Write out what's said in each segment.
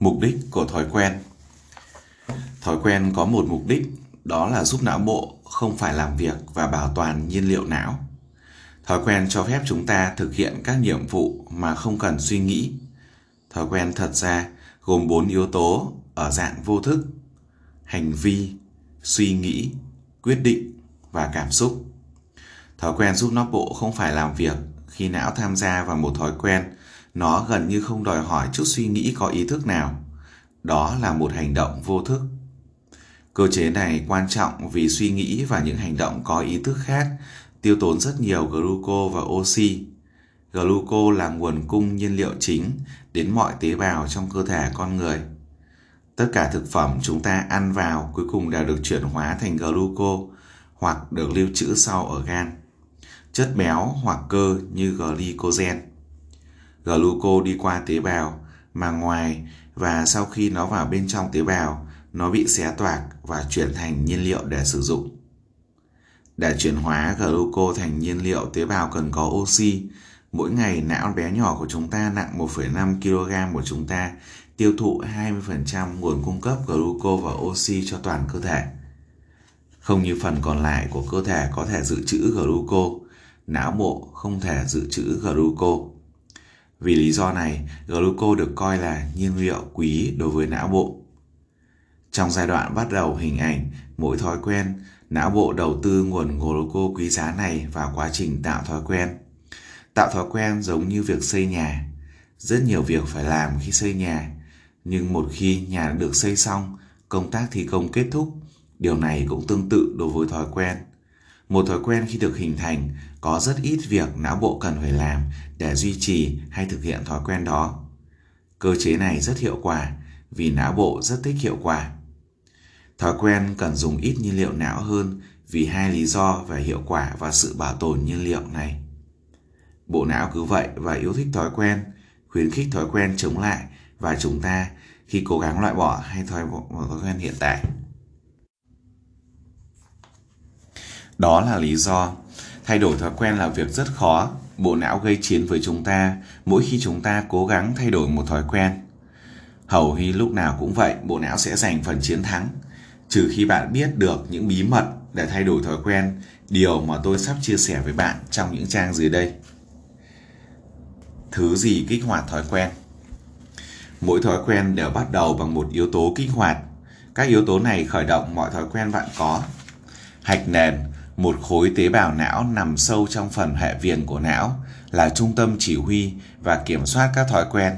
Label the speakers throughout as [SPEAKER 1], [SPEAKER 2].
[SPEAKER 1] Mục đích của thói quen Thói quen có một mục đích, đó là giúp não bộ không phải làm việc và bảo toàn nhiên liệu não. Thói quen cho phép chúng ta thực hiện các nhiệm vụ mà không cần suy nghĩ. Thói quen thật ra gồm bốn yếu tố ở dạng vô thức: hành vi, suy nghĩ, quyết định và cảm xúc. Thói quen giúp não bộ không phải làm việc khi não tham gia vào một thói quen nó gần như không đòi hỏi chút suy nghĩ có ý thức nào. Đó là một hành động vô thức. Cơ chế này quan trọng vì suy nghĩ và những hành động có ý thức khác tiêu tốn rất nhiều gluco và oxy. Gluco là nguồn cung nhiên liệu chính đến mọi tế bào trong cơ thể con người. Tất cả thực phẩm chúng ta ăn vào cuối cùng đều được chuyển hóa thành gluco hoặc được lưu trữ sau ở gan. Chất béo hoặc cơ như glycogen. Gluco đi qua tế bào mà ngoài và sau khi nó vào bên trong tế bào, nó bị xé toạc và chuyển thành nhiên liệu để sử dụng. Để chuyển hóa gluco thành nhiên liệu, tế bào cần có oxy. Mỗi ngày não bé nhỏ của chúng ta nặng 1,5 kg của chúng ta tiêu thụ 20% nguồn cung cấp gluco và oxy cho toàn cơ thể. Không như phần còn lại của cơ thể có thể dự trữ gluco, não bộ không thể dự trữ gluco. Vì lý do này, gluco được coi là nhiên liệu quý đối với não bộ. Trong giai đoạn bắt đầu hình ảnh mỗi thói quen, não bộ đầu tư nguồn gluco quý giá này vào quá trình tạo thói quen. Tạo thói quen giống như việc xây nhà. Rất nhiều việc phải làm khi xây nhà, nhưng một khi nhà được xây xong, công tác thi công kết thúc, điều này cũng tương tự đối với thói quen. Một thói quen khi được hình thành có rất ít việc não bộ cần phải làm để duy trì hay thực hiện thói quen đó. Cơ chế này rất hiệu quả vì não bộ rất thích hiệu quả. Thói quen cần dùng ít nhiên liệu não hơn vì hai lý do về hiệu quả và sự bảo tồn nhiên liệu này. Bộ não cứ vậy và yêu thích thói quen, khuyến khích thói quen chống lại và chúng ta khi cố gắng loại bỏ hay thói, thói quen hiện tại. Đó là lý do thay đổi thói quen là việc rất khó. Bộ não gây chiến với chúng ta mỗi khi chúng ta cố gắng thay đổi một thói quen. Hầu như lúc nào cũng vậy, bộ não sẽ giành phần chiến thắng trừ khi bạn biết được những bí mật để thay đổi thói quen, điều mà tôi sắp chia sẻ với bạn trong những trang dưới đây. Thứ gì kích hoạt thói quen? Mỗi thói quen đều bắt đầu bằng một yếu tố kích hoạt. Các yếu tố này khởi động mọi thói quen bạn có. Hạch nền, một khối tế bào não nằm sâu trong phần hệ viền của não, là trung tâm chỉ huy và kiểm soát các thói quen.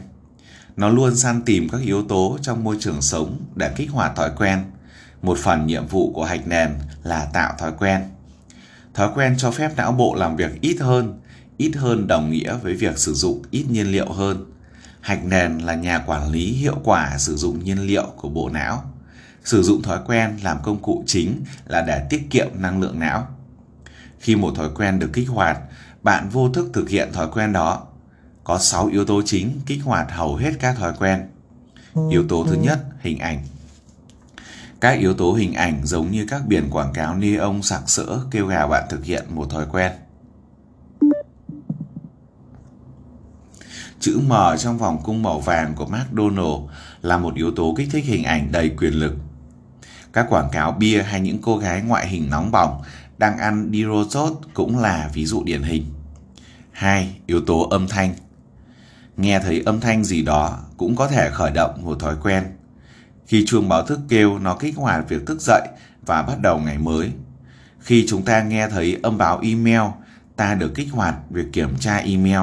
[SPEAKER 1] Nó luôn săn tìm các yếu tố trong môi trường sống để kích hoạt thói quen một phần nhiệm vụ của hạch nền là tạo thói quen. Thói quen cho phép não bộ làm việc ít hơn, ít hơn đồng nghĩa với việc sử dụng ít nhiên liệu hơn. Hạch nền là nhà quản lý hiệu quả sử dụng nhiên liệu của bộ não. Sử dụng thói quen làm công cụ chính là để tiết kiệm năng lượng não. Khi một thói quen được kích hoạt, bạn vô thức thực hiện thói quen đó. Có 6 yếu tố chính kích hoạt hầu hết các thói quen. Yếu tố thứ nhất, hình ảnh. Các yếu tố hình ảnh giống như các biển quảng cáo neon sặc sỡ kêu gào bạn thực hiện một thói quen. Chữ M trong vòng cung màu vàng của McDonald là một yếu tố kích thích hình ảnh đầy quyền lực. Các quảng cáo bia hay những cô gái ngoại hình nóng bỏng đang ăn Dirosot cũng là ví dụ điển hình. 2. Yếu tố âm thanh Nghe thấy âm thanh gì đó cũng có thể khởi động một thói quen. Khi chuông báo thức kêu, nó kích hoạt việc thức dậy và bắt đầu ngày mới. Khi chúng ta nghe thấy âm báo email, ta được kích hoạt việc kiểm tra email.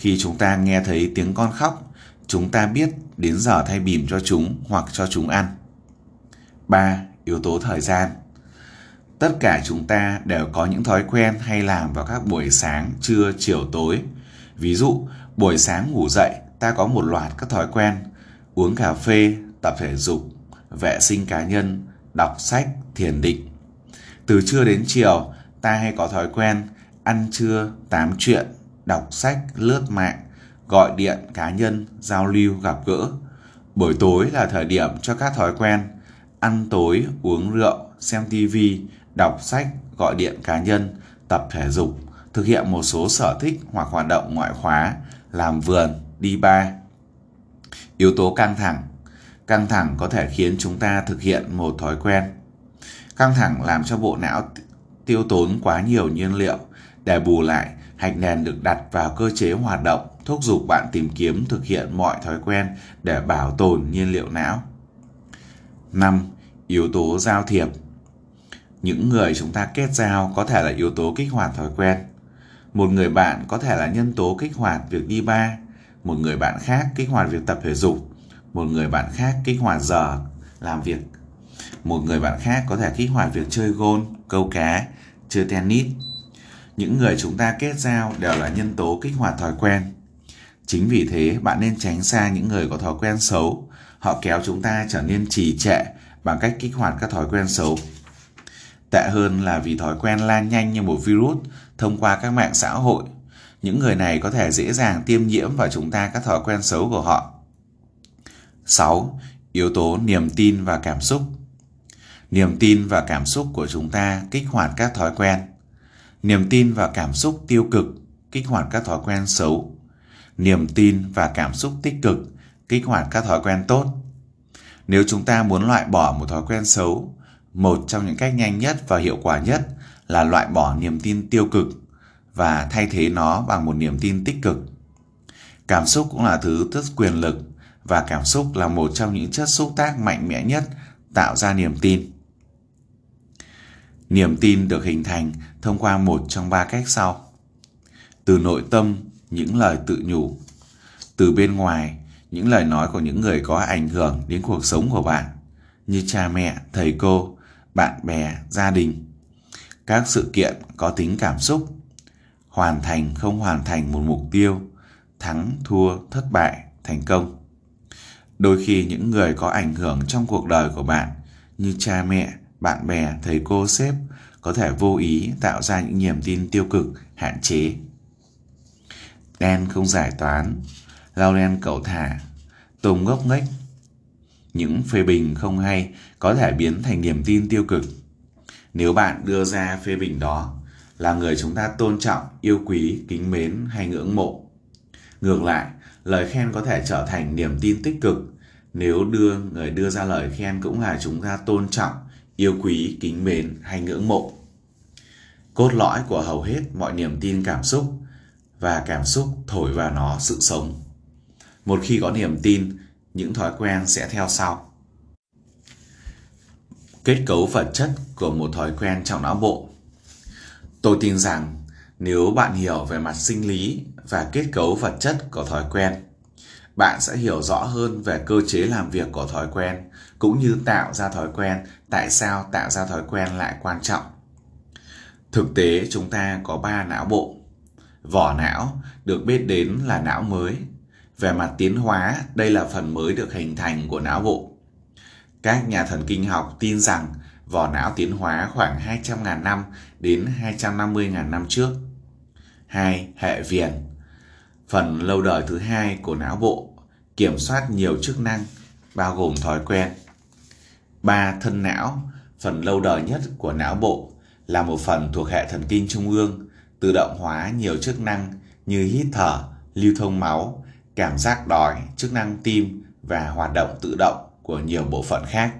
[SPEAKER 1] Khi chúng ta nghe thấy tiếng con khóc, chúng ta biết đến giờ thay bìm cho chúng hoặc cho chúng ăn. 3. Yếu tố thời gian Tất cả chúng ta đều có những thói quen hay làm vào các buổi sáng, trưa, chiều, tối. Ví dụ, buổi sáng ngủ dậy, ta có một loạt các thói quen. Uống cà phê, tập thể dục, vệ sinh cá nhân, đọc sách, thiền định. Từ trưa đến chiều, ta hay có thói quen ăn trưa, tám chuyện, đọc sách, lướt mạng, gọi điện cá nhân, giao lưu, gặp gỡ. Buổi tối là thời điểm cho các thói quen ăn tối, uống rượu, xem tivi, đọc sách, gọi điện cá nhân, tập thể dục, thực hiện một số sở thích hoặc hoạt động ngoại khóa, làm vườn, đi bar. Yếu tố căng thẳng Căng thẳng có thể khiến chúng ta thực hiện một thói quen. Căng thẳng làm cho bộ não tiêu tốn quá nhiều nhiên liệu. Để bù lại, hạch nền được đặt vào cơ chế hoạt động, thúc giục bạn tìm kiếm thực hiện mọi thói quen để bảo tồn nhiên liệu não. 5. Yếu tố giao thiệp Những người chúng ta kết giao có thể là yếu tố kích hoạt thói quen. Một người bạn có thể là nhân tố kích hoạt việc đi ba, một người bạn khác kích hoạt việc tập thể dục, một người bạn khác kích hoạt giờ làm việc một người bạn khác có thể kích hoạt việc chơi gôn câu cá chơi tennis. Những người chúng ta kết giao đều là nhân tố kích hoạt thói quen. Chính vì thế, bạn nên tránh xa những người có thói quen xấu. Họ kéo chúng ta trở nên trì trệ bằng cách kích hoạt các thói quen xấu. Tệ hơn là vì thói quen lan nhanh như một virus thông qua các mạng xã hội. Những người này có thể dễ dàng tiêm nhiễm vào chúng ta các thói quen xấu của họ. 6. Yếu tố niềm tin và cảm xúc. Niềm tin và cảm xúc của chúng ta kích hoạt các thói quen. Niềm tin và cảm xúc tiêu cực kích hoạt các thói quen xấu. Niềm tin và cảm xúc tích cực kích hoạt các thói quen tốt. Nếu chúng ta muốn loại bỏ một thói quen xấu, một trong những cách nhanh nhất và hiệu quả nhất là loại bỏ niềm tin tiêu cực và thay thế nó bằng một niềm tin tích cực. Cảm xúc cũng là thứ rất quyền lực và cảm xúc là một trong những chất xúc tác mạnh mẽ nhất tạo ra niềm tin. Niềm tin được hình thành thông qua một trong ba cách sau. Từ nội tâm, những lời tự nhủ. Từ bên ngoài, những lời nói của những người có ảnh hưởng đến cuộc sống của bạn, như cha mẹ, thầy cô, bạn bè, gia đình. Các sự kiện có tính cảm xúc, hoàn thành không hoàn thành một mục tiêu, thắng, thua, thất bại, thành công. Đôi khi những người có ảnh hưởng trong cuộc đời của bạn như cha mẹ, bạn bè, thầy cô, sếp có thể vô ý tạo ra những niềm tin tiêu cực, hạn chế. Đen không giải toán, lau đen cậu thả, tùng ngốc nghếch. Những phê bình không hay có thể biến thành niềm tin tiêu cực. Nếu bạn đưa ra phê bình đó là người chúng ta tôn trọng, yêu quý, kính mến hay ngưỡng mộ. Ngược lại, lời khen có thể trở thành niềm tin tích cực nếu đưa người đưa ra lời khen cũng là chúng ta tôn trọng yêu quý, kính mến hay ngưỡng mộ. Cốt lõi của hầu hết mọi niềm tin cảm xúc và cảm xúc thổi vào nó sự sống. Một khi có niềm tin, những thói quen sẽ theo sau. Kết cấu vật chất của một thói quen trong não bộ. Tôi tin rằng nếu bạn hiểu về mặt sinh lý và kết cấu vật chất của thói quen, bạn sẽ hiểu rõ hơn về cơ chế làm việc của thói quen cũng như tạo ra thói quen tại sao tạo ra thói quen lại quan trọng thực tế, chúng ta có ba não bộ vỏ não được biết đến là não mới về mặt tiến hóa, đây là phần mới được hình thành của não bộ các nhà thần kinh học tin rằng vỏ não tiến hóa khoảng 200.000 năm đến 250.000 năm trước. 2. Hệ viền Phần lâu đời thứ hai của não bộ, kiểm soát nhiều chức năng, bao gồm thói quen. Ba thân não, phần lâu đời nhất của não bộ là một phần thuộc hệ thần kinh trung ương, tự động hóa nhiều chức năng như hít thở, lưu thông máu, cảm giác đói, chức năng tim và hoạt động tự động của nhiều bộ phận khác.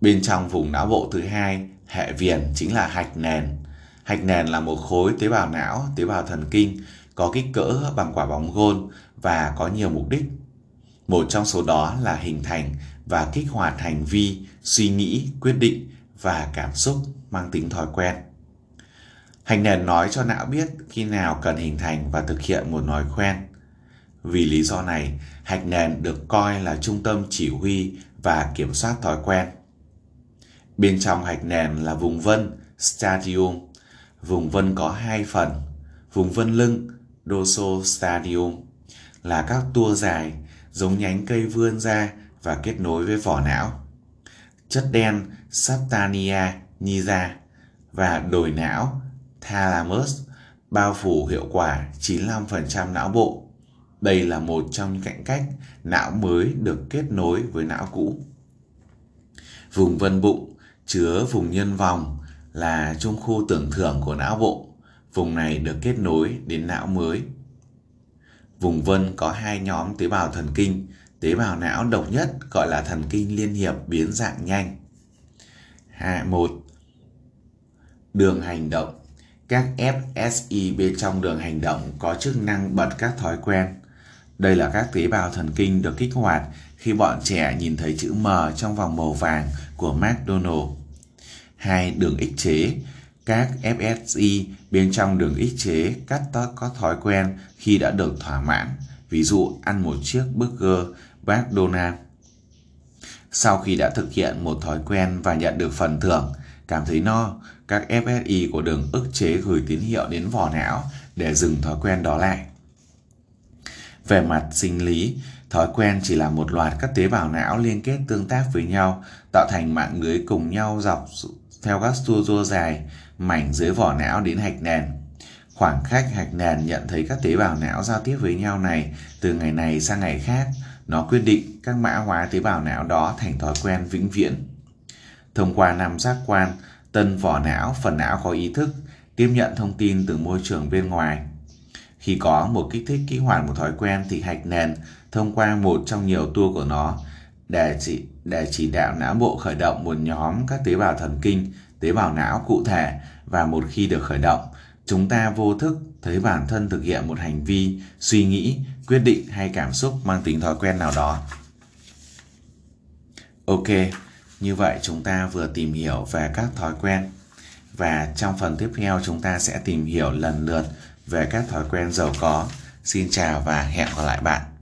[SPEAKER 1] Bên trong vùng não bộ thứ hai, hệ viền chính là hạch nền. Hạch nền là một khối tế bào não, tế bào thần kinh có kích cỡ bằng quả bóng gôn và có nhiều mục đích. Một trong số đó là hình thành và kích hoạt hành vi, suy nghĩ, quyết định và cảm xúc mang tính thói quen. Hành nền nói cho não biết khi nào cần hình thành và thực hiện một thói quen. Vì lý do này, hạch nền được coi là trung tâm chỉ huy và kiểm soát thói quen. Bên trong hạch nền là vùng vân, stadium. Vùng vân có hai phần, vùng vân lưng dorsal stadium là các tua dài giống nhánh cây vươn ra và kết nối với vỏ não. Chất đen Saptania nigra và đồi não thalamus bao phủ hiệu quả 95% não bộ. Đây là một trong những cạnh cách não mới được kết nối với não cũ. Vùng vân bụng chứa vùng nhân vòng là trung khu tưởng thưởng của não bộ. Vùng này được kết nối đến não mới Vùng vân có hai nhóm tế bào thần kinh, tế bào não độc nhất gọi là thần kinh liên hiệp biến dạng nhanh. 2. 1. Đường hành động Các FSI bên trong đường hành động có chức năng bật các thói quen. Đây là các tế bào thần kinh được kích hoạt khi bọn trẻ nhìn thấy chữ M trong vòng màu vàng của McDonald. 2. Đường ích chế các FSI bên trong đường ích chế cắt tóc có thói quen khi đã được thỏa mãn, ví dụ ăn một chiếc burger McDonald's. Sau khi đã thực hiện một thói quen và nhận được phần thưởng, cảm thấy no, các FSI của đường ức chế gửi tín hiệu đến vỏ não để dừng thói quen đó lại. Về mặt sinh lý, thói quen chỉ là một loạt các tế bào não liên kết tương tác với nhau, tạo thành mạng lưới cùng nhau dọc theo các tua rua dài, mảnh dưới vỏ não đến hạch nền. Khoảng cách hạch nền nhận thấy các tế bào não giao tiếp với nhau này từ ngày này sang ngày khác, nó quyết định các mã hóa tế bào não đó thành thói quen vĩnh viễn. Thông qua năm giác quan, tân vỏ não, phần não có ý thức, tiếp nhận thông tin từ môi trường bên ngoài. Khi có một kích thích kích hoạt một thói quen thì hạch nền thông qua một trong nhiều tua của nó để chỉ, để chỉ đạo não bộ khởi động một nhóm các tế bào thần kinh, tế bào não cụ thể và một khi được khởi động, chúng ta vô thức thấy bản thân thực hiện một hành vi, suy nghĩ, quyết định hay cảm xúc mang tính thói quen nào đó. Ok, như vậy chúng ta vừa tìm hiểu về các thói quen và trong phần tiếp theo chúng ta sẽ tìm hiểu lần lượt về các thói quen giàu có. Xin chào và hẹn gặp lại bạn.